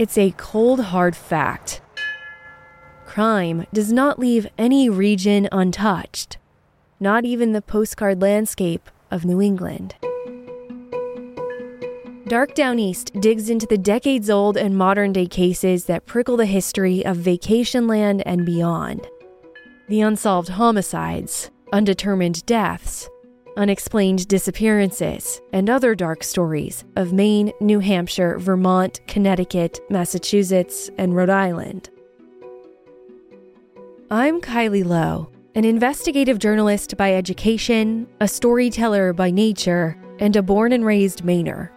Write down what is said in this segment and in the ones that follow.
it's a cold, hard fact. Crime does not leave any region untouched, not even the postcard landscape of New England. Dark Downeast digs into the decades old and modern day cases that prickle the history of Vacationland and beyond. The unsolved homicides, undetermined deaths, unexplained disappearances, and other dark stories of Maine, New Hampshire, Vermont, Connecticut, Massachusetts, and Rhode Island. I'm Kylie Low, an investigative journalist by education, a storyteller by nature, and a born and raised Mainer.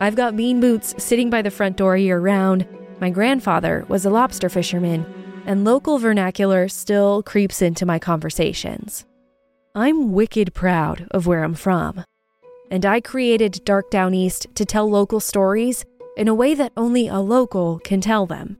I've got bean boots sitting by the front door year round. My grandfather was a lobster fisherman, and local vernacular still creeps into my conversations. I'm wicked proud of where I'm from. And I created Dark Downeast to tell local stories in a way that only a local can tell them.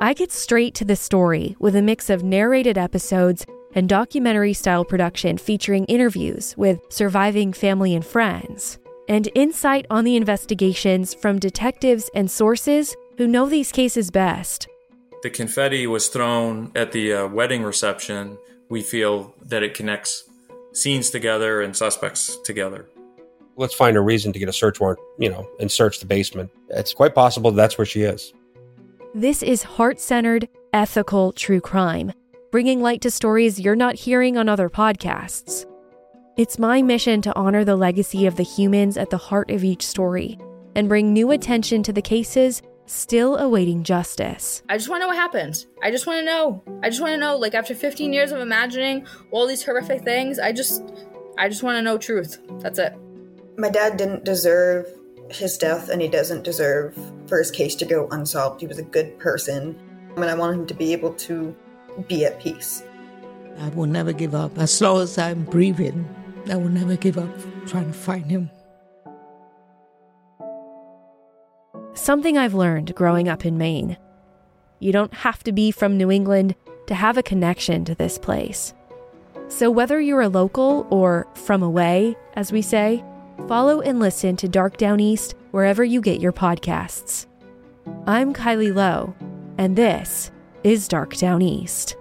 I get straight to the story with a mix of narrated episodes and documentary style production featuring interviews with surviving family and friends and insight on the investigations from detectives and sources who know these cases best. The confetti was thrown at the uh, wedding reception. We feel that it connects scenes together and suspects together. Let's find a reason to get a search warrant, you know, and search the basement. It's quite possible that's where she is. This is heart centered, ethical true crime, bringing light to stories you're not hearing on other podcasts. It's my mission to honor the legacy of the humans at the heart of each story and bring new attention to the cases still awaiting justice. I just want to know what happened. I just want to know. I just want to know like after 15 years of imagining all these horrific things, I just I just want to know truth. That's it. My dad didn't deserve his death and he doesn't deserve for his case to go unsolved. He was a good person and I want him to be able to be at peace. I will never give up as long as I'm breathing. I will never give up trying to find him. Something I've learned growing up in Maine. You don't have to be from New England to have a connection to this place. So, whether you're a local or from away, as we say, follow and listen to Dark Downeast wherever you get your podcasts. I'm Kylie Low, and this is Dark Downeast.